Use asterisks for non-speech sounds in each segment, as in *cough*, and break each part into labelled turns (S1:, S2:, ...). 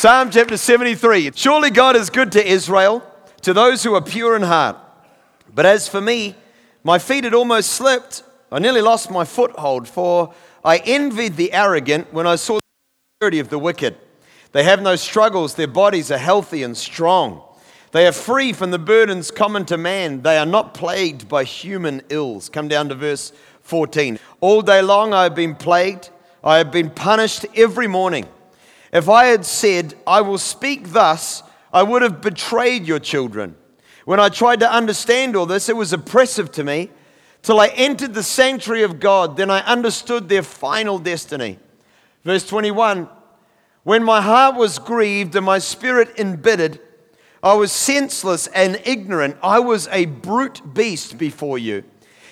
S1: Psalm chapter 73. Surely God is good to Israel, to those who are pure in heart. But as for me, my feet had almost slipped. I nearly lost my foothold, for I envied the arrogant when I saw the security of the wicked. They have no struggles, their bodies are healthy and strong. They are free from the burdens common to man. They are not plagued by human ills. Come down to verse 14. All day long I have been plagued, I have been punished every morning. If I had said, I will speak thus, I would have betrayed your children. When I tried to understand all this, it was oppressive to me. Till I entered the sanctuary of God, then I understood their final destiny. Verse 21 When my heart was grieved and my spirit embittered, I was senseless and ignorant. I was a brute beast before you.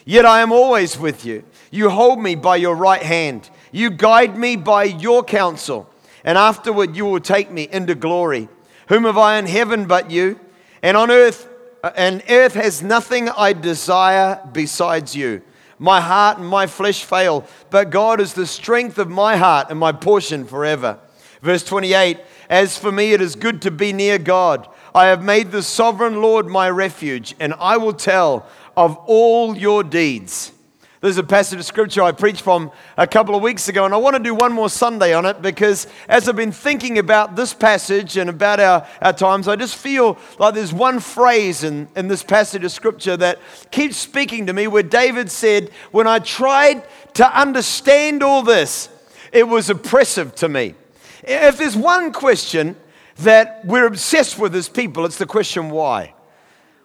S1: Yet I am always with you. You hold me by your right hand. You guide me by your counsel. And afterward you will take me into glory. Whom have I in heaven but you? And on earth, uh, and earth has nothing I desire besides you. My heart and my flesh fail, but God is the strength of my heart and my portion forever. Verse 28 As for me, it is good to be near God. I have made the sovereign Lord my refuge, and I will tell of all your deeds. There's a passage of scripture I preached from a couple of weeks ago, and I want to do one more Sunday on it because as I've been thinking about this passage and about our, our times, I just feel like there's one phrase in, in this passage of scripture that keeps speaking to me where David said, When I tried to understand all this, it was oppressive to me. If there's one question that we're obsessed with as people, it's the question why.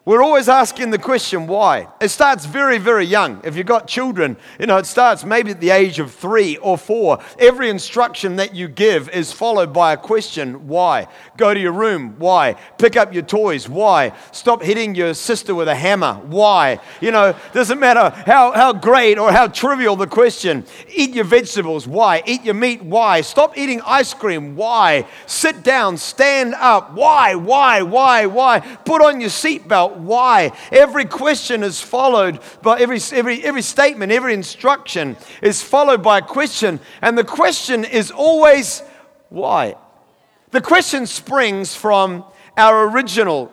S1: We're always asking the question why. It starts very, very young. If you've got children, you know, it starts maybe at the age of three or four. Every instruction that you give is followed by a question why? Go to your room, why? Pick up your toys, why? Stop hitting your sister with a hammer, why? You know, doesn't matter how, how great or how trivial the question. Eat your vegetables, why? Eat your meat, why? Stop eating ice cream, why? Sit down, stand up, why? Why? Why? Why? Put on your seatbelt why. Every question is followed by every, every, every statement, every instruction is followed by a question. And the question is always why. The question springs from our original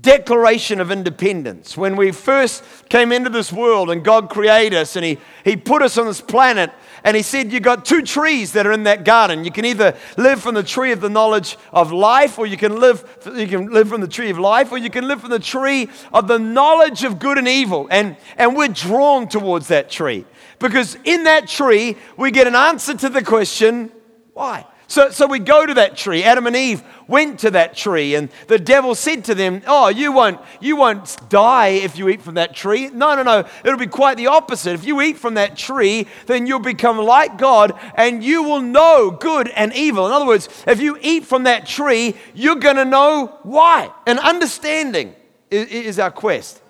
S1: declaration of independence. When we first came into this world and God created us and He, he put us on this planet and He said, You've got two trees that are in that garden. You can either live from the tree of the knowledge of life, or you can live, you can live from the tree of life, or you can live from the tree of the knowledge of good and evil. And, and we're drawn towards that tree because in that tree we get an answer to the question, Why? So, so we go to that tree. Adam and Eve went to that tree, and the devil said to them, Oh, you won't, you won't die if you eat from that tree. No, no, no. It'll be quite the opposite. If you eat from that tree, then you'll become like God and you will know good and evil. In other words, if you eat from that tree, you're going to know why. And understanding is, is our quest.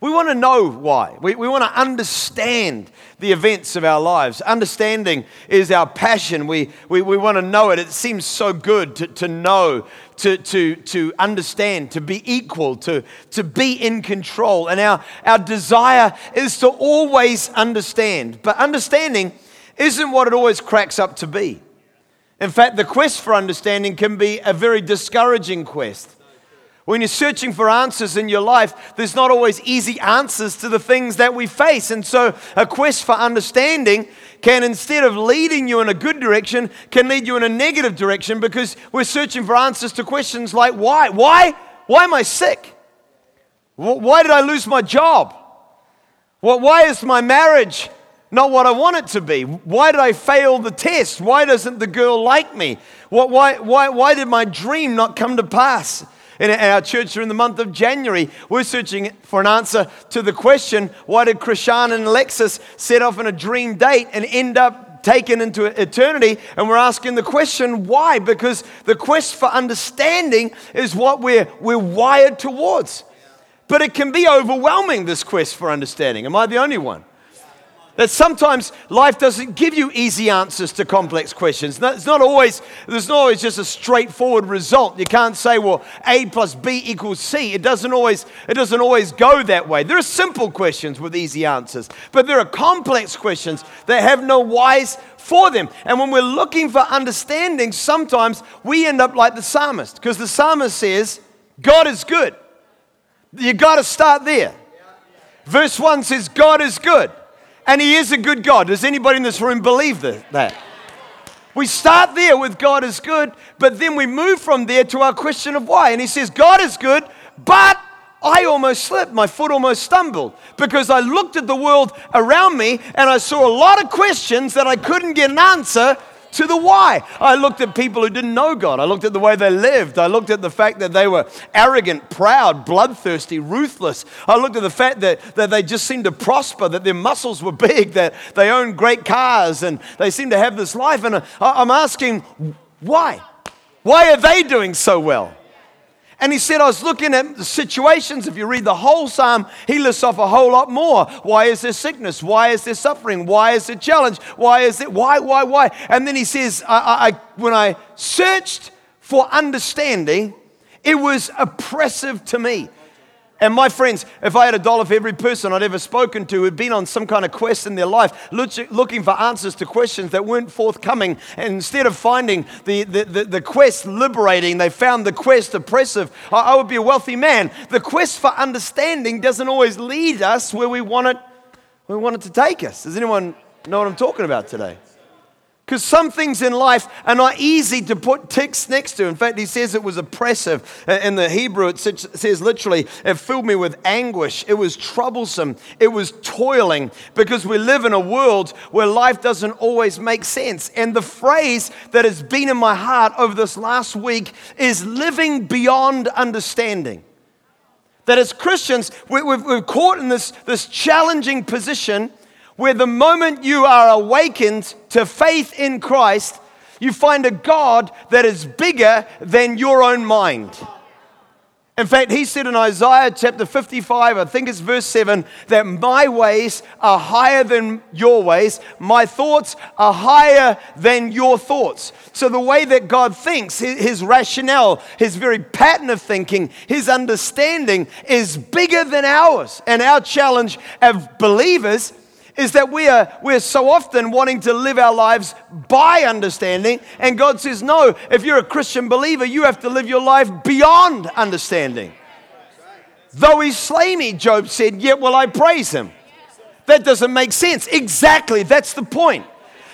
S1: We want to know why. We, we want to understand the events of our lives. Understanding is our passion. We, we, we want to know it. It seems so good to, to know, to, to, to understand, to be equal, to, to be in control. And our, our desire is to always understand. But understanding isn't what it always cracks up to be. In fact, the quest for understanding can be a very discouraging quest. When you're searching for answers in your life, there's not always easy answers to the things that we face. And so, a quest for understanding can, instead of leading you in a good direction, can lead you in a negative direction because we're searching for answers to questions like why? Why? Why am I sick? Why did I lose my job? Why is my marriage not what I want it to be? Why did I fail the test? Why doesn't the girl like me? Why, why, why did my dream not come to pass? In our church during the month of January, we're searching for an answer to the question why did Krishan and Alexis set off on a dream date and end up taken into eternity? And we're asking the question why? Because the quest for understanding is what we're, we're wired towards. But it can be overwhelming, this quest for understanding. Am I the only one? That sometimes life doesn't give you easy answers to complex questions. It's not always, there's not always just a straightforward result. You can't say, well, A plus B equals C. It doesn't always, it doesn't always go that way. There are simple questions with easy answers, but there are complex questions that have no whys for them. And when we're looking for understanding, sometimes we end up like the psalmist, because the psalmist says, God is good. You got to start there. Verse 1 says, God is good. And He is a good God. Does anybody in this room believe that? We start there with God is good, but then we move from there to our question of why. And He says, God is good, but I almost slipped. My foot almost stumbled because I looked at the world around me and I saw a lot of questions that I couldn't get an answer to the why. I looked at people who didn't know God. I looked at the way they lived. I looked at the fact that they were arrogant, proud, bloodthirsty, ruthless. I looked at the fact that, that they just seemed to prosper, that their muscles were big, that they owned great cars, and they seemed to have this life. And I'm asking, why? Why are they doing so well? And he said, I was looking at the situations. If you read the whole psalm, he lists off a whole lot more. Why is there sickness? Why is there suffering? Why is there challenge? Why is it? Why, why, why? And then he says, I, I, when I searched for understanding, it was oppressive to me. And my friends, if I had a dollar for every person I'd ever spoken to who'd been on some kind of quest in their life, looking for answers to questions that weren't forthcoming, and instead of finding the, the, the, the quest liberating, they found the quest oppressive, I, I would be a wealthy man. The quest for understanding doesn't always lead us where we want it, where we want it to take us. Does anyone know what I'm talking about today? Because some things in life are not easy to put ticks next to. In fact, he says it was oppressive. In the Hebrew, it says literally, it filled me with anguish. It was troublesome. It was toiling because we live in a world where life doesn't always make sense. And the phrase that has been in my heart over this last week is living beyond understanding. That as Christians, we're caught in this, this challenging position where the moment you are awakened to faith in Christ, you find a God that is bigger than your own mind. In fact, he said in Isaiah chapter 55, I think it's verse 7, that my ways are higher than your ways, my thoughts are higher than your thoughts. So, the way that God thinks, his rationale, his very pattern of thinking, his understanding is bigger than ours. And our challenge as believers is that we are we're so often wanting to live our lives by understanding. And God says no if you're a Christian believer you have to live your life beyond understanding. Though he slay me Job said yet will I praise him. That doesn't make sense. Exactly. That's the point.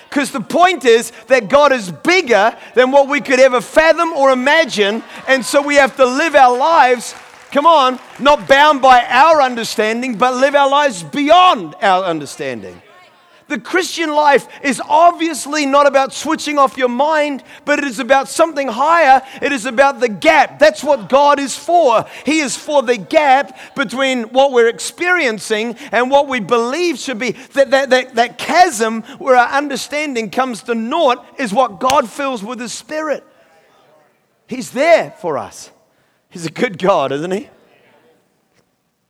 S1: Because the point is that God is bigger than what we could ever fathom or imagine. And so we have to live our lives come on, not bound by our understanding, but live our lives beyond our understanding. The Christian life is obviously not about switching off your mind, but it is about something higher. It is about the gap. That's what God is for. He is for the gap between what we're experiencing and what we believe should be. That, that, that, that chasm where our understanding comes to naught is what God fills with His Spirit. He's there for us. He's a good God, isn't he?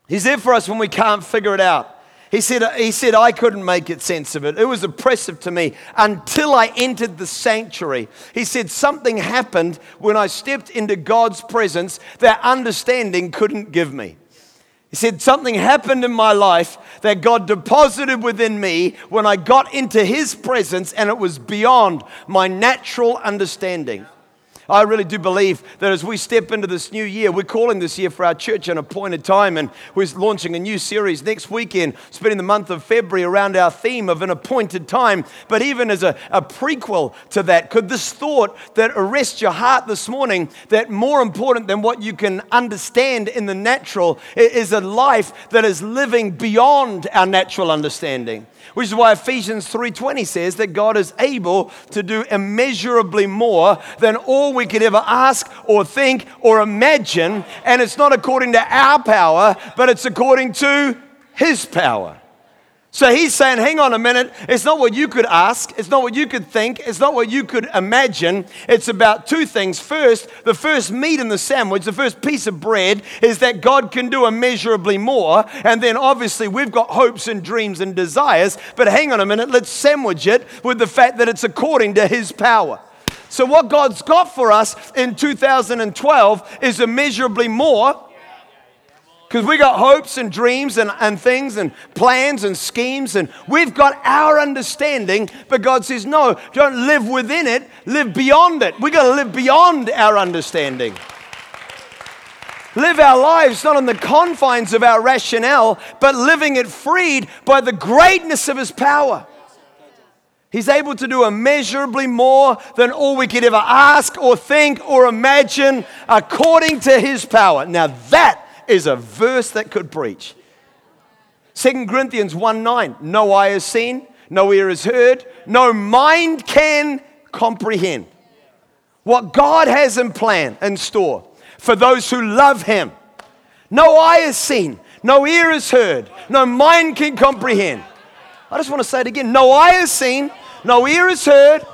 S1: He's there for us when we can't figure it out. He said, he said, I couldn't make it sense of it. It was oppressive to me until I entered the sanctuary. He said, Something happened when I stepped into God's presence that understanding couldn't give me. He said, Something happened in my life that God deposited within me when I got into His presence, and it was beyond my natural understanding. I really do believe that as we step into this new year, we're calling this year for our church an appointed time, and we're launching a new series next weekend, spending the month of February around our theme of an appointed time. But even as a, a prequel to that, could this thought that arrests your heart this morning that more important than what you can understand in the natural is a life that is living beyond our natural understanding? Which is why Ephesians 3:20 says that God is able to do immeasurably more than all we could ever ask or think or imagine, and it's not according to our power, but it's according to his power. So he's saying, hang on a minute, it's not what you could ask, it's not what you could think, it's not what you could imagine. It's about two things. First, the first meat in the sandwich, the first piece of bread, is that God can do immeasurably more. And then obviously we've got hopes and dreams and desires. But hang on a minute, let's sandwich it with the fact that it's according to his power. So, what God's got for us in 2012 is immeasurably more because we got hopes and dreams and, and things and plans and schemes, and we've got our understanding. But God says, no, don't live within it, live beyond it. we got to live beyond our understanding. Live our lives not on the confines of our rationale, but living it freed by the greatness of His power. He's able to do immeasurably more than all we could ever ask or think or imagine according to His power. Now, that is a verse that could preach. 2 Corinthians 1 9, no eye has seen, no ear has heard, no mind can comprehend what God has in plan and store for those who love Him. No eye has seen, no ear has heard, no mind can comprehend. I just want to say it again no eye has seen, no ear has heard,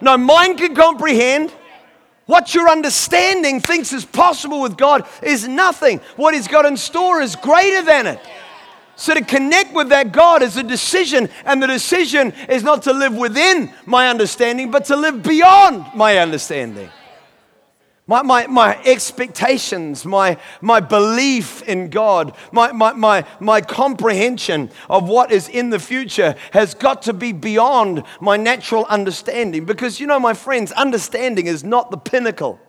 S1: no mind can comprehend what your understanding thinks is possible with God is nothing. What He's got in store is greater than it. So to connect with that God is a decision, and the decision is not to live within my understanding, but to live beyond my understanding. My, my, my expectations, my, my belief in God, my, my, my, my comprehension of what is in the future has got to be beyond my natural understanding. Because, you know, my friends, understanding is not the pinnacle.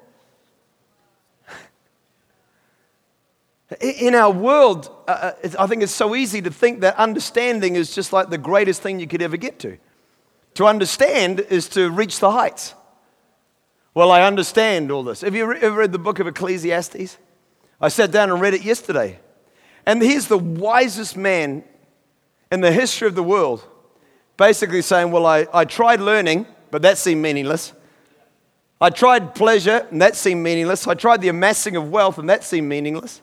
S1: In our world, uh, uh I think it's so easy to think that understanding is just like the greatest thing you could ever get to. To understand is to reach the heights. Well, I understand all this. Have you ever read the book of Ecclesiastes? I sat down and read it yesterday. And here's the wisest man in the history of the world basically saying, Well, I, I tried learning, but that seemed meaningless. I tried pleasure, and that seemed meaningless. I tried the amassing of wealth, and that seemed meaningless.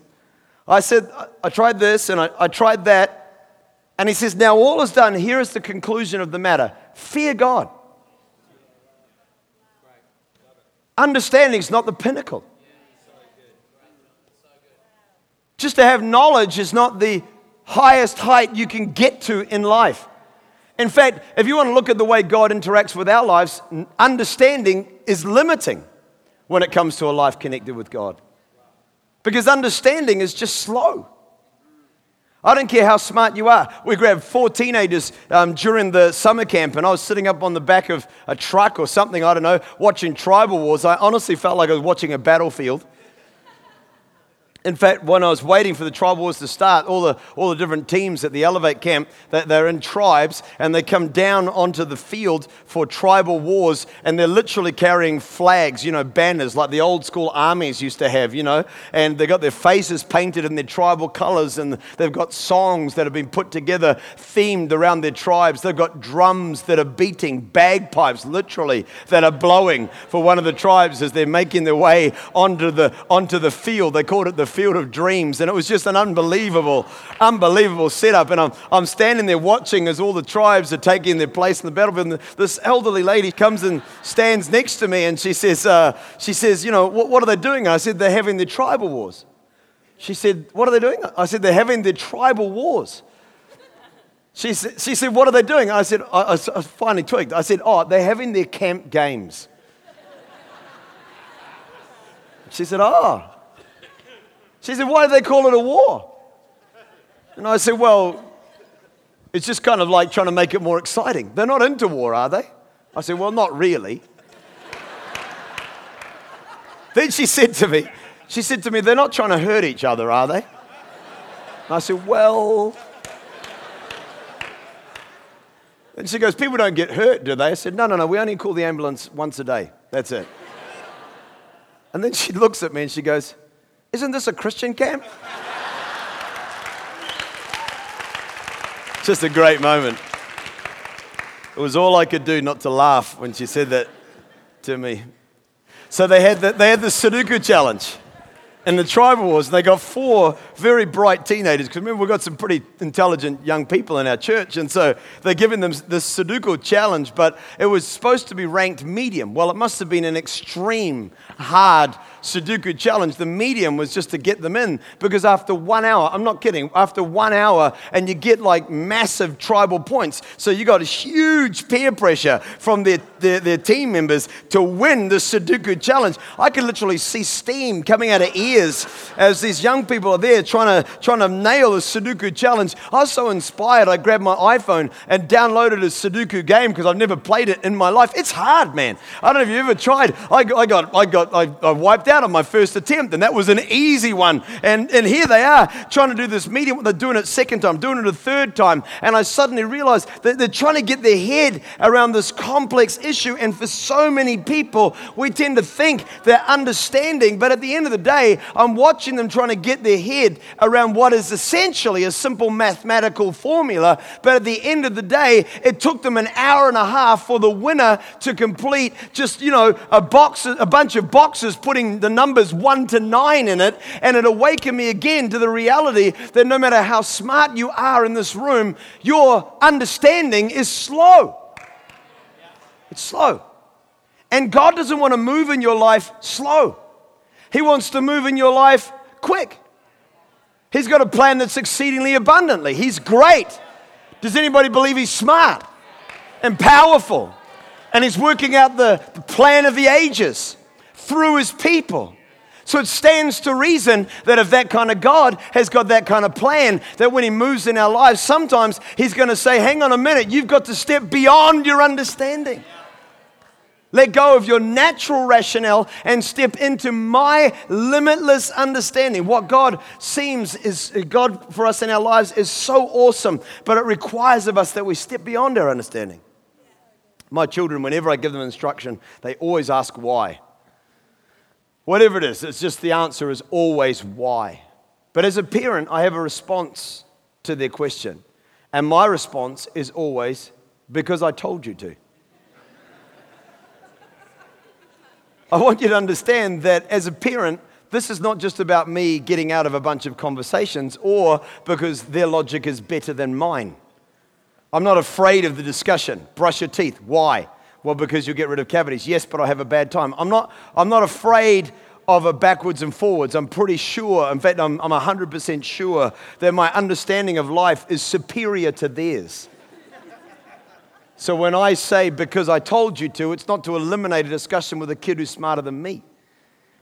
S1: I said, I tried this and I, I tried that. And he says, Now all is done. Here is the conclusion of the matter fear God. Understanding is not the pinnacle. Just to have knowledge is not the highest height you can get to in life. In fact, if you want to look at the way God interacts with our lives, understanding is limiting when it comes to a life connected with God. Because understanding is just slow. I don't care how smart you are. We grabbed four teenagers um, during the summer camp, and I was sitting up on the back of a truck or something, I don't know, watching tribal wars. I honestly felt like I was watching a battlefield. In fact, when I was waiting for the tribal wars to start, all the, all the different teams at the Elevate camp, they're in tribes and they come down onto the field for tribal wars and they're literally carrying flags, you know, banners like the old school armies used to have, you know, and they've got their faces painted in their tribal colors and they've got songs that have been put together themed around their tribes. They've got drums that are beating, bagpipes literally that are blowing for one of the tribes as they're making their way onto the, onto the field. They called it the field of dreams. And it was just an unbelievable, unbelievable setup. And I'm, I'm standing there watching as all the tribes are taking their place in the battlefield. And this elderly lady comes and stands next to me and she says, uh, she says you know, what, what are they doing? And I said, they're having their tribal wars. She said, what are they doing? I said, they're having their tribal wars. She said, she said, What are they doing? I said, I, I, finally tweaked. I said, Oh, they're having their camp games. She said, Oh. She said, Why do they call it a war? And I said, Well, it's just kind of like trying to make it more exciting. They're not into war, are they? I said, Well, not really. then she said to me, She said to me, They're not trying to hurt each other, are they? And I said, Well, and she goes, People don't get hurt, do they? I said, No, no, no, we only call the ambulance once a day. That's it. And then she looks at me and she goes, isn't this a Christian camp? Just a great moment. It was all I could do not to laugh when she said that to me. So they had the, they had the Sudoku challenge. and the tribal wars. and They got four very bright teenagers. Because remember, we've got some pretty intelligent young people in our church. And so they're giving them this Sudoku challenge, but it was supposed to be ranked medium. Well, it must have been an extreme, hard Sudoku challenge. The medium was just to get them in. Because after one hour, I'm not kidding, after one hour, and you get like massive tribal points. So you got a huge peer pressure from their, their, their team members to win the Sudoku challenge. I could literally see steam coming out of ears as these young people are there trying to, trying to nail the Sudoku challenge. I was so inspired, I grabbed my iPhone and downloaded a Sudoku game because I've never played it in my life. It's hard, man. I don't know if you ever tried. I got, I got, I, got I, I wiped out on my first attempt, and that was an easy one. And, and here they are trying to do this medium. They're doing it second time, doing it a third time. And I suddenly realized that they're trying to get their head around this complex issue. And for so many people, we tend to think they're understanding, but at the end of the day, I'm watching them trying to get their head around what is essentially a simple mathematical formula. But at the end of the day, it took them an hour and a half for the winner to complete just, you know, a box, a bunch of boxes putting the numbers one to nine in it. And it awakened me again to the reality that no matter how smart you are in this room, your understanding is slow. It's slow. And God doesn't want to move in your life slow. He wants to move in your life quick. He's got a plan that's exceedingly abundantly. He's great. Does anybody believe he's smart and powerful? And he's working out the, plan of the ages through his people. So it stands to reason that if that kind of God has got that kind of plan, that when He moves in our lives, sometimes He's going to say, Hang on a minute, you've got to step beyond your understanding. Let go of your natural rationale and step into my limitless understanding. What God seems is God for us in our lives is so awesome, but it requires of us that we step beyond our understanding. My children, whenever I give them instruction, they always ask why. Whatever it is, it's just the answer is always why. But as a parent, I have a response to their question. And my response is always because I told you to. I want you to understand that as a parent, this is not just about me getting out of a bunch of conversations or because their logic is better than mine. I'm not afraid of the discussion. Brush your teeth. Why? Well, because you'll get rid of cavities. Yes, but I have a bad time. I'm not, I'm not afraid of a backwards and forwards. I'm pretty sure, in fact, I'm, I'm 100% sure that my understanding of life is superior to theirs. So when I say because I told you to, it's not to eliminate a discussion with a kid who's smarter than me.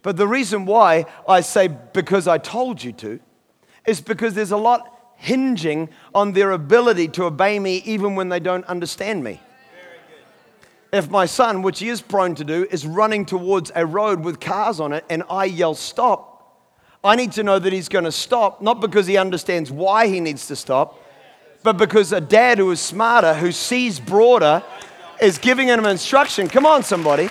S1: But the reason why I say because I told you to is because there's a lot hinging on their ability to obey me even when they don't understand me. If my son, which he is prone to do, is running towards a road with cars on it and I yell stop, I need to know that he's going to stop, not because he understands why he needs to stop, but because a dad who is smarter, who sees broader, is giving him instruction. Come on, somebody.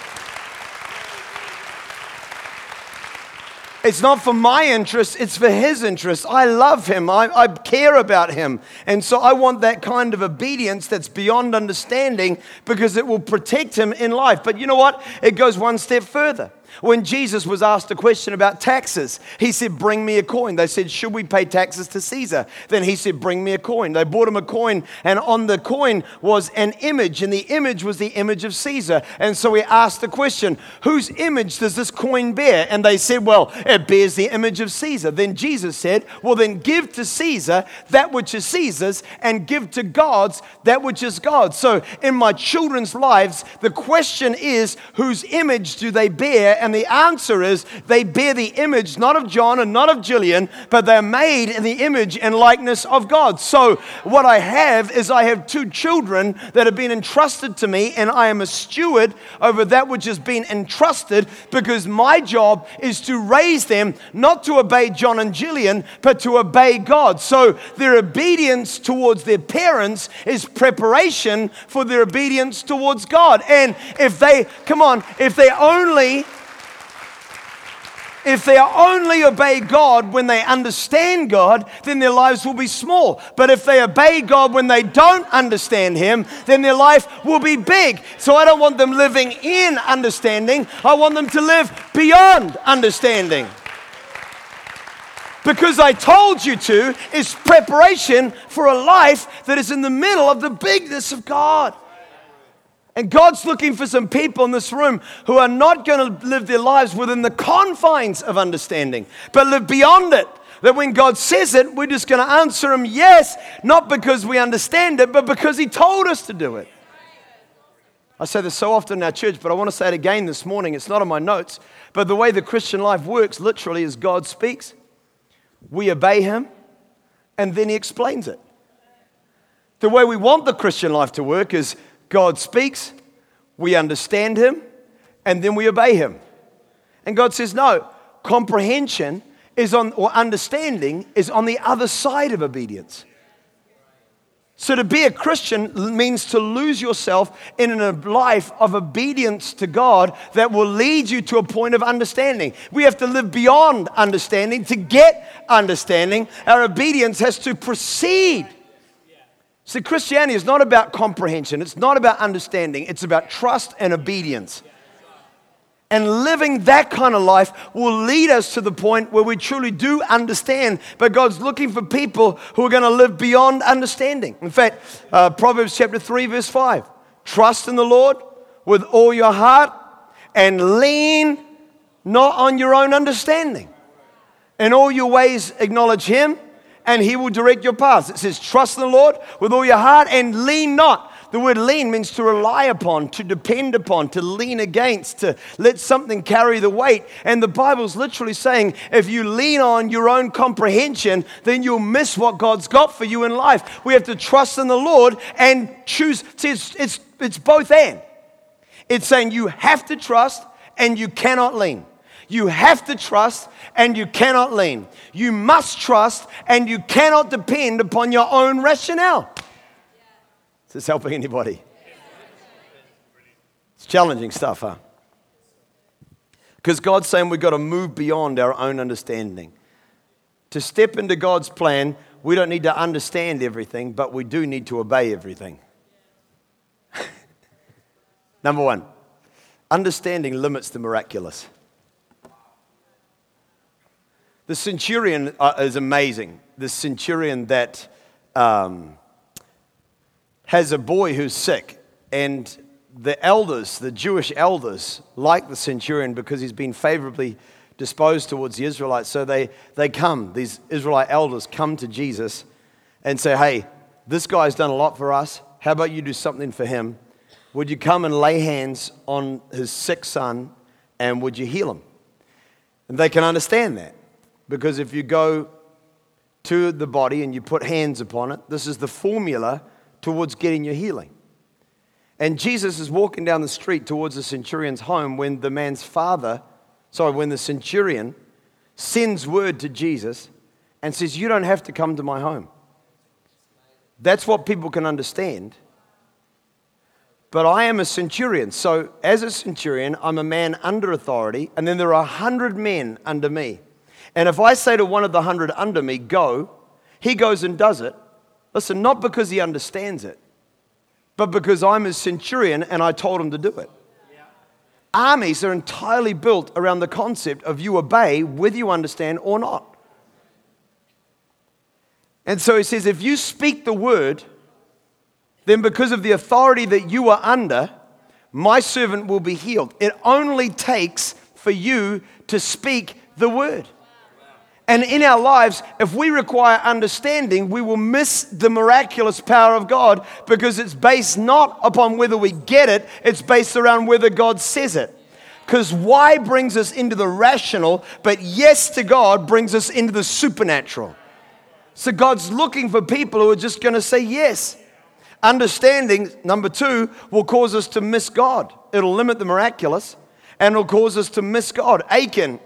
S1: It's not for my interest, it's for his interest. I love him, I, I, care about him. And so I want that kind of obedience that's beyond understanding because it will protect him in life. But you know what? It goes one step further. When Jesus was asked a question about taxes, he said, Bring me a coin. They said, Should we pay taxes to Caesar? Then he said, Bring me a coin. They brought him a coin, and on the coin was an image, and the image was the image of Caesar. And so he asked the question, Whose image does this coin bear? And they said, Well, it bears the image of Caesar. Then Jesus said, Well, then give to Caesar that which is Caesar's, and give to God's that which is God's. So in my children's lives, the question is, Whose image do they bear? And the answer is they bear the image not of John and not of Jillian, but they're made in the image and likeness of God. So what I have is I have two children that have been entrusted to me, and I am a steward over that which has been entrusted because my job is to raise them not to obey John and Jillian, but to obey God. So their obedience towards their parents is preparation for their obedience towards God. And if they, come on, if they only if they only obey God when they understand God, then their lives will be small. But if they obey God when they don't understand Him, then their life will be big. So I don't want them living in understanding, I want them to live beyond understanding. because I told you to is preparation for a life that is in the middle of the bigness of God. And God's looking for some people in this room who are not going to live their lives within the confines of understanding, but live beyond it. That when God says it, we're just going to answer Him yes, not because we understand it, but because He told us to do it. I say this so often in our church, but I want to say it again this morning. It's not on my notes, but the way the Christian life works literally is God speaks, we obey Him, and then He explains it. The way we want the Christian life to work is God speaks, we understand Him, and then we obey Him. And God says, no, comprehension is on, or understanding is on the other side of obedience. So, to be a Christian means to lose yourself in a life of obedience to God that will lead you to a point of understanding. We have to live beyond understanding to get understanding. Our obedience has to precede See, Christianity is not about comprehension, it's not about understanding, it's about trust and obedience. And living that kind of life will lead us to the point where we truly do understand. But God's looking for people who are going to live beyond understanding. In fact, uh, Proverbs chapter 3, verse 5 Trust in the Lord with all your heart and lean not on your own understanding. In all your ways, acknowledge Him and he will direct your paths. It says, trust the Lord with all your heart and lean not. The word lean means to rely upon, to depend upon, to lean against, to let something carry the weight. And the Bible's literally saying if you lean on your own comprehension, then you'll miss what God's got for you in life. We have to trust in the Lord and choose. It's, it's, it's both and. It's saying you have to trust and you cannot lean. You have to trust and you cannot lean. You must trust and you cannot depend upon your own rationale. Is this helping anybody? It's challenging stuff, huh? Because God's saying we've got to move beyond our own understanding. To step into God's plan, we don't need to understand everything, but we do need to obey everything. *laughs* Number one, understanding limits the miraculous. The centurion uh, is amazing. The centurion that um, has a boy who's sick, and the elders, the Jewish elders, like the centurion because he's been favorably disposed towards the Israelites. So they, they come, these Israelite elders come to Jesus and say, Hey, this guy's done a lot for us. How about you do something for him? Would you come and lay hands on his sick son and would you heal him? And they can understand that. Because if you go to the body and you put hands upon it, this is the formula towards getting your healing. And Jesus is walking down the street towards the centurion's home when the man's father, sorry, when the centurion sends word to Jesus and says, You don't have to come to my home. That's what people can understand. But I am a centurion. So, as a centurion, I'm a man under authority, and then there are a hundred men under me. And if I say to one of the hundred under me, go, he goes and does it. Listen, not because he understands it, but because I'm his centurion and I told him to do it. Armies are entirely built around the concept of you obey whether you understand or not. And so he says, if you speak the word, then because of the authority that you are under, my servant will be healed. It only takes for you to speak the word. And in our lives, if we require understanding, we will miss the miraculous power of God because it's based not upon whether we get it, it's based around whether God says it. Because why brings us into the rational, but yes to God brings us into the supernatural. So God's looking for people who are just going to say yes. Understanding, number two, will cause us to miss God. It'll limit the miraculous and it'll cause us to miss God. Achan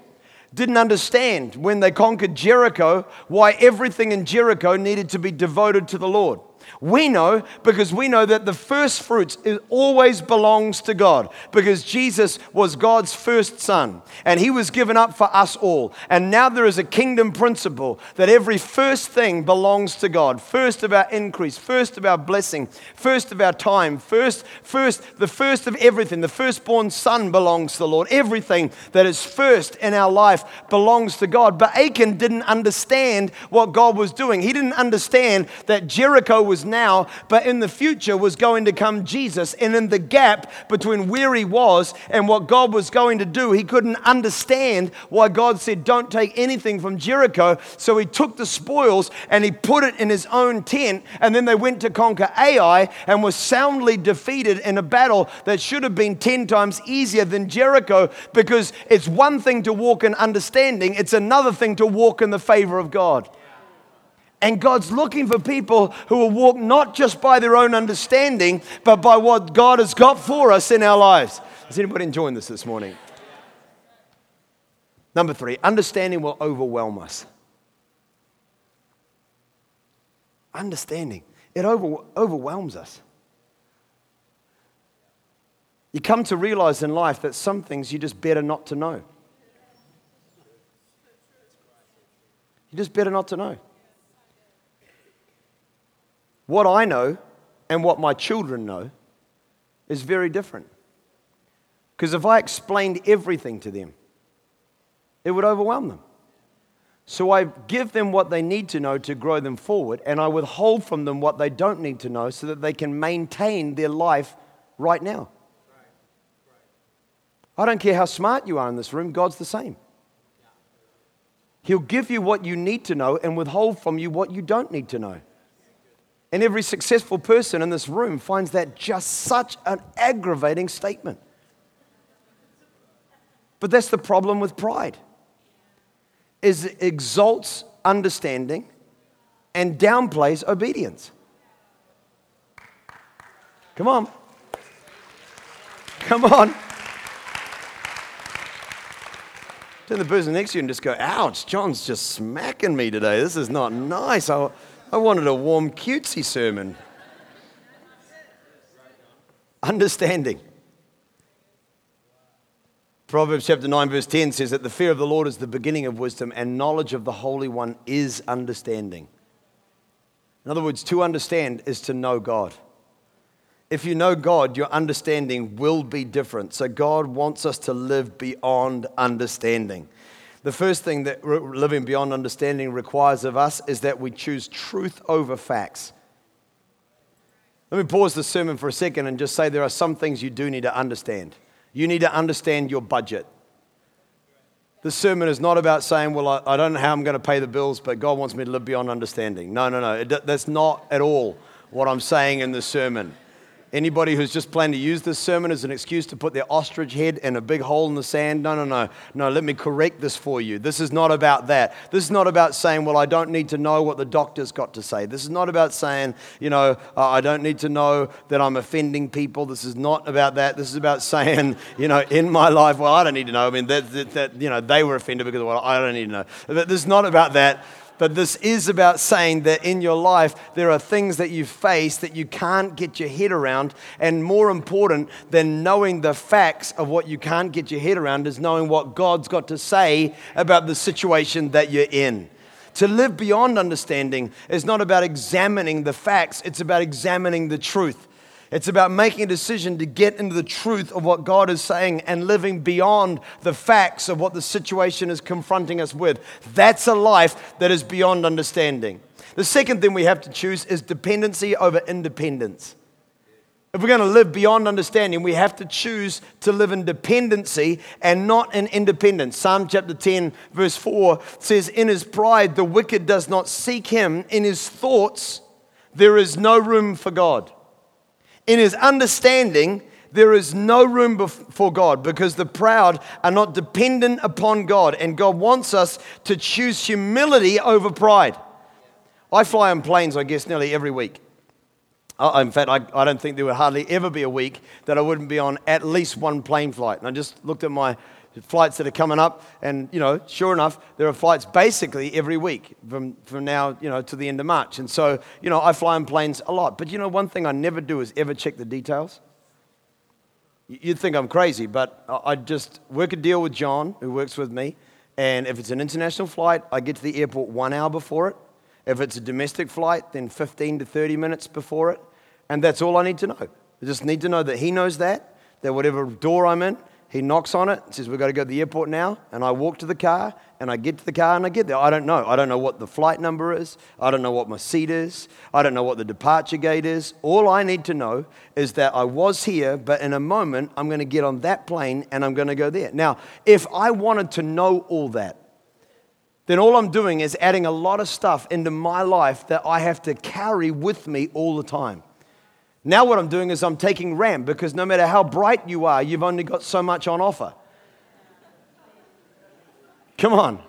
S1: didn't understand when they conquered Jericho why everything in Jericho needed to be devoted to the Lord. We know because we know that the first fruits always belongs to God because Jesus was God's first son and he was given up for us all. And now there is a kingdom principle that every first thing belongs to God. First of our increase, first of our blessing, first of our time, first first the first of everything. The firstborn son belongs to the Lord. Everything that is first in our life belongs to God. But Achan didn't understand what God was doing. He didn't understand that Jericho was now, but in the future was going to come Jesus. And in the gap between where he was and what God was going to do, he couldn't understand why God said, Don't take anything from Jericho. So he took the spoils and he put it in his own tent. And then they went to conquer Ai and was soundly defeated in a battle that should have been 10 times easier than Jericho because it's one thing to walk in understanding, it's another thing to walk in the favor of God. And God's looking for people who will walk not just by their own understanding, but by what God has got for us in our lives. Is anybody enjoying this this morning? Number three, understanding will overwhelm us. Understanding, it over, overwhelms us. You come to realize in life that some things you just better not to know. You just better not to know. What I know and what my children know is very different. Because if I explained everything to them, it would overwhelm them. So I give them what they need to know to grow them forward, and I withhold from them what they don't need to know so that they can maintain their life right now. I don't care how smart you are in this room, God's the same. He'll give you what you need to know and withhold from you what you don't need to know. And every successful person in this room finds that just such an aggravating statement. But that's the problem with pride. Is it exalts understanding and downplays obedience. Come on. Come on. Turn the person next to you and just go, ouch, John's just smacking me today. This is not nice. I, I wanted a warm, cutesy sermon. Understanding. Proverbs chapter 9, verse 10 says that the fear of the Lord is the beginning of wisdom, and knowledge of the Holy One is understanding. In other words, to understand is to know God. If you know God, your understanding will be different. So, God wants us to live beyond understanding. The first thing that living beyond understanding requires of us is that we choose truth over facts. Let me pause the sermon for a second and just say there are some things you do need to understand. You need to understand your budget. This sermon is not about saying, Well, I, don't know how I'm going to pay the bills, but God wants me to live beyond understanding. No, no, no. That's not at all what I'm saying in the sermon. Anybody who's just planning to use this sermon as an excuse to put their ostrich head in a big hole in the sand, no, no, no. No, let me correct this for you. This is not about that. This is not about saying, well, I don't need to know what the doctor's got to say. This is not about saying, you know, uh, I don't need to know that I'm offending people. This is not about that. This is about saying, *laughs* you know, in my life, well, I don't need to know. I mean, that, that, that you know, they were offended because, well, I don't need to know. This is not about that. But this is about saying that in your life, there are things that you face that you can't get your head around. And more important than knowing the facts of what you can't get your head around is knowing what God's got to say about the situation that you're in. To live beyond understanding is not about examining the facts, it's about examining the truth. It's about making a decision to get into the truth of what God is saying and living beyond the facts of what the situation is confronting us with. That's a life that is beyond understanding. The second thing we have to choose is dependency over independence. If we're going to live beyond understanding, we have to choose to live in dependency and not in independence. Psalm chapter 10, verse 4 says, In his pride, the wicked does not seek him. In his thoughts, there is no room for God. In his understanding, there is no room for God because the proud are not dependent upon God, and God wants us to choose humility over pride. I fly on planes, I guess, nearly every week. In fact, I, I don't think there would hardly ever be a week that I wouldn't be on at least one plane flight. And I just looked at my flights that are coming up, and you know, sure enough, there are flights basically every week from, from now, you know, to the end of March. And so, you know, I fly in planes a lot. But you know, one thing I never do is ever check the details. You'd think I'm crazy, but I just work a deal with John, who works with me, and if it's an international flight, I get to the airport one hour before it. If it's a domestic flight, then 15 to 30 minutes before it. And that's all I need to know. I just need to know that he knows that, that whatever door I'm in, he knocks on it, says, We've got to go to the airport now. And I walk to the car, and I get to the car, and I get there. I don't know. I don't know what the flight number is. I don't know what my seat is. I don't know what the departure gate is. All I need to know is that I was here, but in a moment, I'm going to get on that plane and I'm going to go there. Now, if I wanted to know all that, then all I'm doing is adding a lot of stuff into my life that I have to carry with me all the time. Now, what I'm doing is I'm taking RAM because no matter how bright you are, you've only got so much on offer. Come on.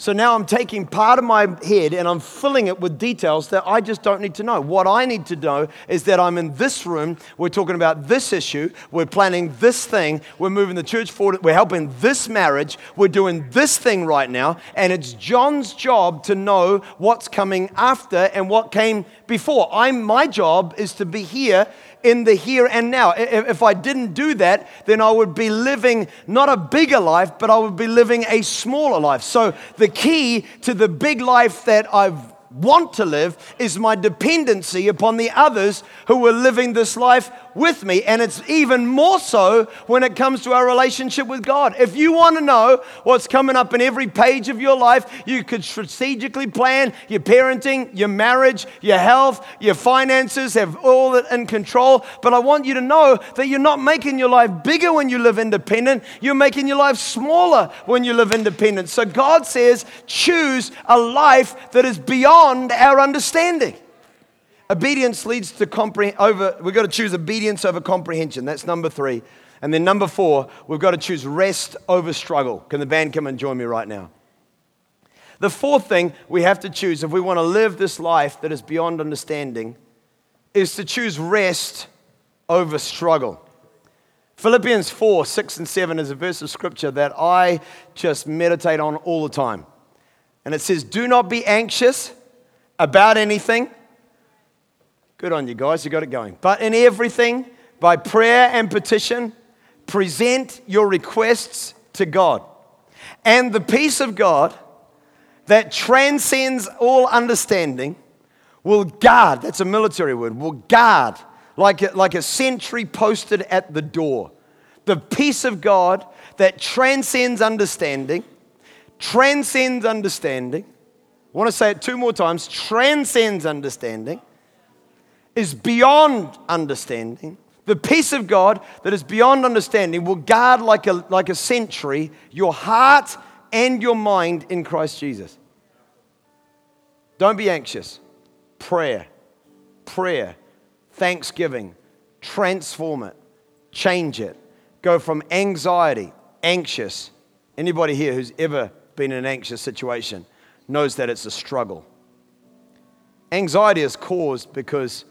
S1: So now I'm taking part of my head and I'm filling it with details that I just don't need to know. What I need to know is that I'm in this room, we're talking about this issue, we're planning this thing, we're moving the church forward, we're helping this marriage, we're doing this thing right now, and it's John's job to know what's coming after and what came before. I'm my job is to be here in the here and now. If I didn't do that, then I would be living not a bigger life, but I would be living a smaller life. So the key to the big life that I've want to live is my dependency upon the others who are living this life with me. And it's even more so when it comes to our relationship with God. If you want to know what's coming up in every page of your life, you could strategically plan your parenting, your marriage, your health, your finances, have all that in control. But I want you to know that you're not making your life bigger when you live independent, you're making your life smaller when you live independent. So God says, choose a life that is beyond our understanding. Obedience leads to comprehend over, we've got to choose obedience over comprehension. That's number three. And then number four, we've got to choose rest over struggle. Can the band come and join me right now? The fourth thing we have to choose if we want to live this life that is beyond understanding is to choose rest over struggle. Philippians 4, 6, and 7 is a verse of scripture that I just meditate on all the time. And it says, Do not be anxious about anything Good on you guys, you got it going. But in everything, by prayer and petition, present your requests to God. And the peace of God that transcends all understanding will guard, that's a military word, will guard like a, like a sentry posted at the door. The peace of God that transcends understanding, transcends understanding. I want to say it two more times transcends understanding is beyond understanding. The peace of God that is beyond understanding will guard like a, like a sentry your heart and your mind in Christ Jesus. Don't be anxious. Prayer, prayer, thanksgiving, transform it, change it. Go from anxiety, anxious. Anybody here who's ever been in an anxious situation knows that it's a struggle. Anxiety is caused because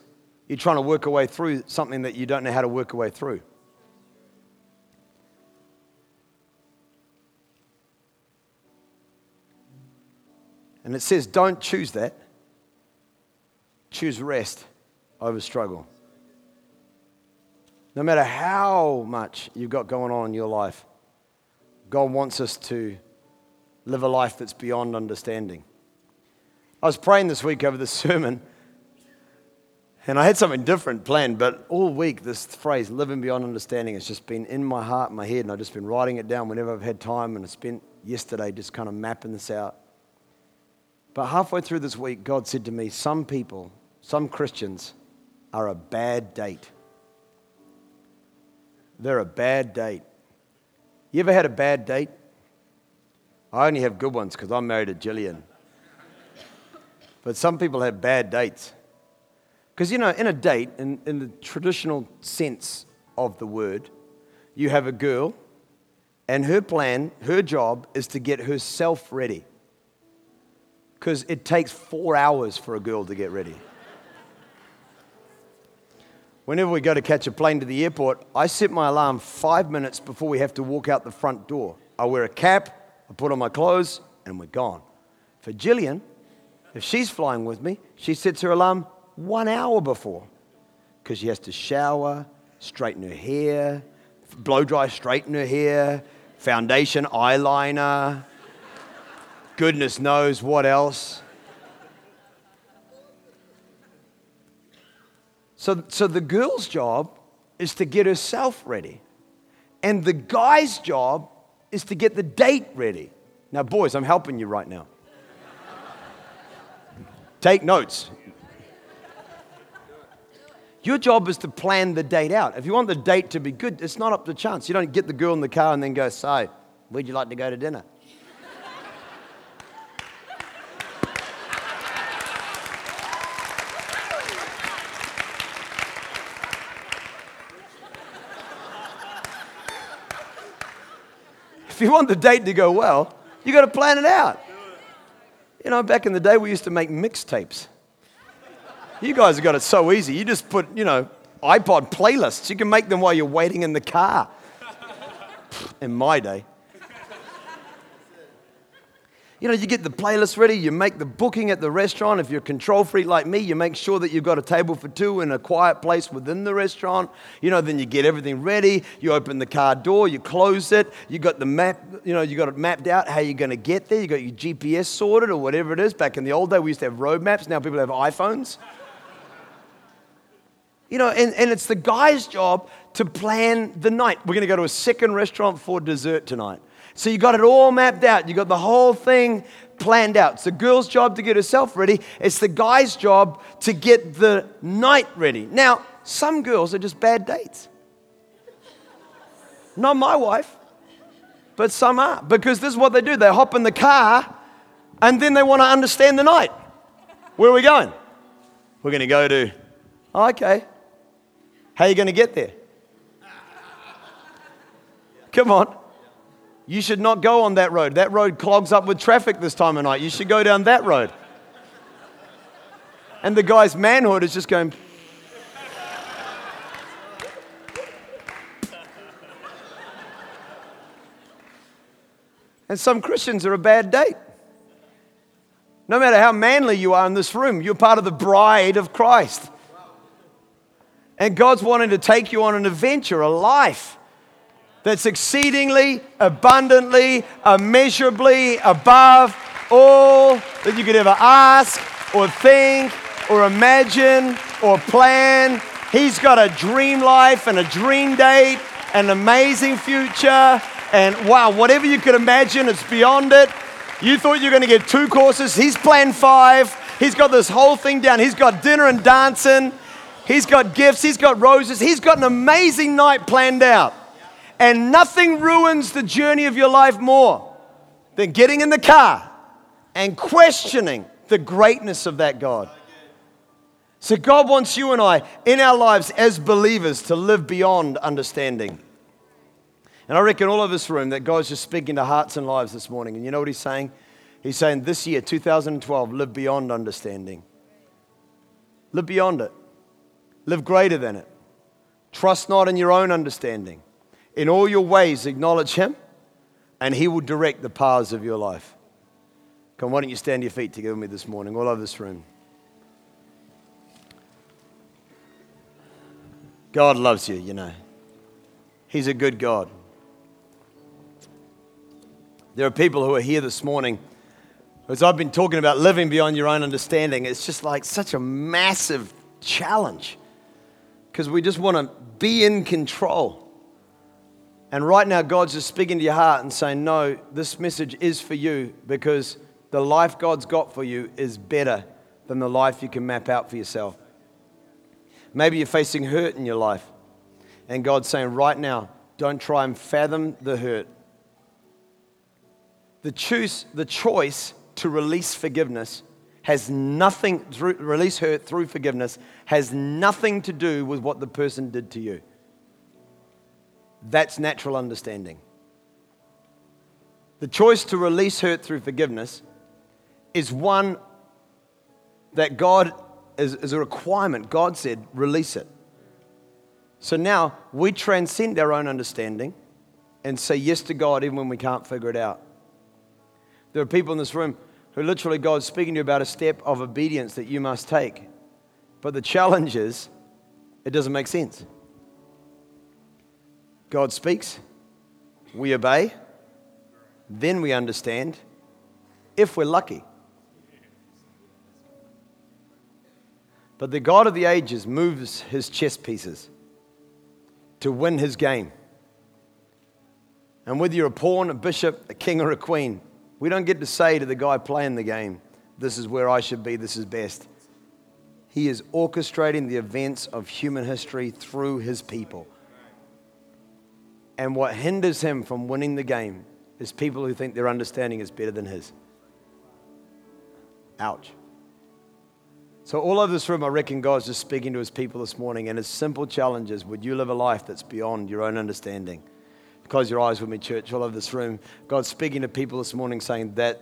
S1: you're trying to work a way through something that you don't know how to work a way through. And it says, don't choose that. Choose rest over struggle. No matter how much you've got going on in your life, God wants us to live a life that's beyond understanding. I was praying this week over the *laughs* sermon and I had something different planned, but all week this phrase, living beyond understanding, has just been in my heart, and my head, and I've just been writing it down whenever I've had time. And I spent yesterday just kind of mapping this out. But halfway through this week, God said to me, Some people, some Christians, are a bad date. They're a bad date. You ever had a bad date? I only have good ones because I'm married to Jillian. But some people have bad dates. Because, you know, in a date, in, in the traditional sense of the word, you have a girl, and her plan, her job is to get herself ready. Because it takes four hours for a girl to get ready. whenever we go to catch a plane to the airport, I set my alarm five minutes before we have to walk out the front door. I wear a cap, I put on my clothes, and we're gone. For Jillian, if she's flying with me, she sets her alarm one hour before because she has to shower, straighten her hair, blow dry, straighten her hair, foundation, eyeliner, goodness knows what else. So, so the girl's job is to get herself ready. And the guy's job is to get the date ready. Now, boys, I'm helping you right now. Take notes. Your job is to plan the date out. If you want the date to be good, it's not up to chance. You don't get the girl in the car and then go, So, where'd you like to go to dinner? *laughs* if you want the date to go well, you got to plan it out. You know, back in the day, we used to make mixtapes. You guys have got it so easy. You just put, you know, iPod playlists. You can make them while you're waiting in the car. *laughs* In my day. You know, you get the playlist ready, you make the booking at the restaurant. If you're control freak like me, you make sure that you've got a table for two in a quiet place within the restaurant. You know, then you get everything ready, you open the car door, you close it, you got the map, you know, you got it mapped out how you're going to get there, you got your GPS sorted or whatever it is. Back in the old day, we used to have road maps, now people have iPhones. You know, and, and it's the guy's job to plan the night. We're going to go to a second restaurant for dessert tonight. So you got it all mapped out. You got the whole thing planned out. It's the girl's job to get herself ready. It's the guy's job to get the night ready. Now, some girls are just bad dates. Not my wife, but some are. Because this is what they do they hop in the car and then they want to understand the night. Where are we going? We're going to go to, oh, okay. How are you going to get there? Come on. You should not go on that road. That road clogs up with traffic this time of night. You should go down that road. And the guy's manhood is just going. And some Christians are a bad date. No matter how manly you are in this room, you're part of the bride of Christ. And God's wanting to take you on an adventure, a life that's exceedingly, abundantly, immeasurably above all that you could ever ask or think or imagine or plan. He's got a dream life and a dream date, an amazing future, and wow, whatever you could imagine, it's beyond it. You thought you were going to get two courses, he's planned five. He's got this whole thing down. He's got dinner and dancing. He's got gifts. He's got roses. He's got an amazing night planned out. And nothing ruins the journey of your life more than getting in the car and questioning the greatness of that God. So, God wants you and I in our lives as believers to live beyond understanding. And I reckon all of this room that God's just speaking to hearts and lives this morning. And you know what He's saying? He's saying this year, 2012, live beyond understanding. Live beyond it. Live greater than it. Trust not in your own understanding. In all your ways, acknowledge Him, and He will direct the paths of your life. Come, why don't you stand your feet together with me this morning, all over this room? God loves you, you know. He's a good God. There are people who are here this morning. As I've been talking about living beyond your own understanding, it's just like such a massive challenge because we just want to be in control. And right now, God's just speaking to your heart and saying, No, this message is for you because the life God's got for you is better than the life you can map out for yourself. Maybe you're facing hurt in your life, and God's saying, Right now, don't try and fathom the hurt. The, choose, the choice to release forgiveness has nothing, release hurt through forgiveness, has nothing to do with what the person did to you. That's natural understanding. The choice to release hurt through forgiveness is one that God is, is a requirement. God said, release it. So now we transcend our own understanding and say yes to God even when we can't figure it out. There are people in this room who literally God's speaking to you about a step of obedience that you must take. But the challenge is, it doesn't make sense. God speaks, we obey, then we understand, if we're lucky. But the God of the ages moves his chess pieces to win his game. And whether you're a pawn, a bishop, a king, or a queen, we don't get to say to the guy playing the game, This is where I should be, this is best. He is orchestrating the events of human history through his people. And what hinders him from winning the game is people who think their understanding is better than his. Ouch. So, all over this room, I reckon God's just speaking to his people this morning, and his simple challenge is would you live a life that's beyond your own understanding? Close your eyes with me, church, all over this room. God's speaking to people this morning saying that,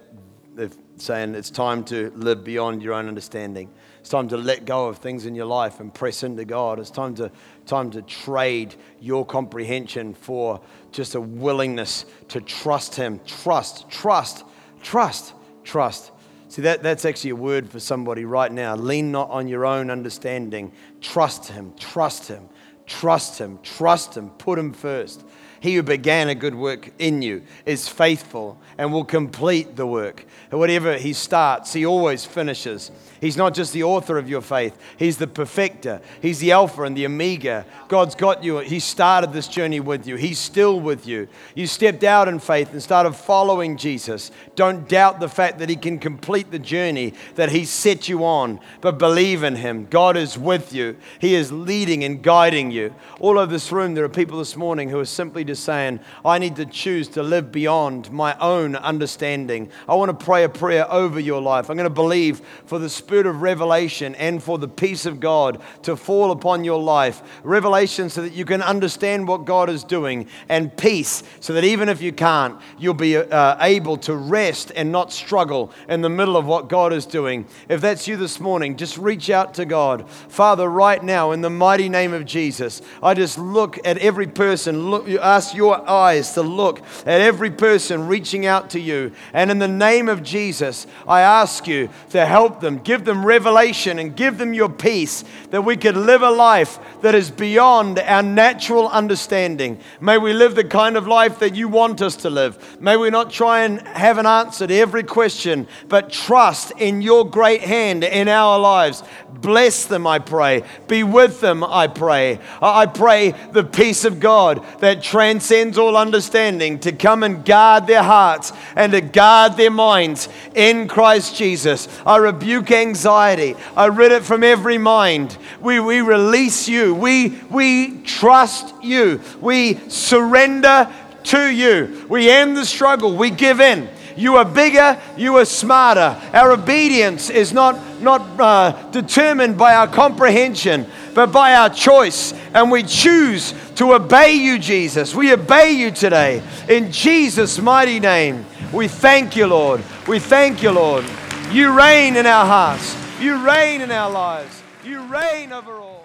S1: saying it's time to live beyond your own understanding. It's time to let go of things in your life and press into God. It's time to, time to trade your comprehension for just a willingness to trust Him. Trust, trust, trust, trust. See, that, that's actually a word for somebody right now. Lean not on your own understanding. Trust Him, trust Him, trust Him, trust Him, put Him first. He who began a good work in you is faithful and will complete the work. whatever he starts, he always finishes. He's not just the author of your faith, He's the perfecter. He's the Alpha and the Omega. God's got you. He started this journey with you, He's still with you. You stepped out in faith and started following Jesus. Don't doubt the fact that He can complete the journey that He set you on, but believe in Him. God is with you, He is leading and guiding you. All over this room, there are people this morning who are simply just saying, I need to choose to live beyond my own understanding. I want to pray a prayer over your life. I'm going to believe for the spirit of revelation and for the peace of God to fall upon your life. Revelation so that you can understand what God is doing, and peace so that even if you can't, you'll be uh, able to rest and not struggle in the middle of what God is doing. If that's you this morning, just reach out to God. Father, right now, in the mighty name of Jesus, I just look at every person, look, ask your eyes to look at every person reaching out to you. And in the name of Jesus, I ask you to help them, give them revelation and give them your peace that we could live a life that is beyond our natural understanding. May we live the kind of life that you want us to live. May we not try and have an answer to every question, but trust in your great hand in our lives. Bless them, I pray. Be with them, I pray. I pray the peace of God that transcends all understanding to come and guard their hearts and to guard their minds in Christ Jesus. I rebuke anxiety anxiety. I rid it from every mind. We, we release you. We, we trust you. We surrender to you. We end the struggle. We give in. You are bigger, you are smarter. Our obedience is not, not uh, determined by our comprehension, but by our choice. And we choose to obey you, Jesus. We obey you today. In Jesus' mighty name, we thank you, Lord. We thank you, Lord. You reign in our hearts. You reign in our lives. You reign over all.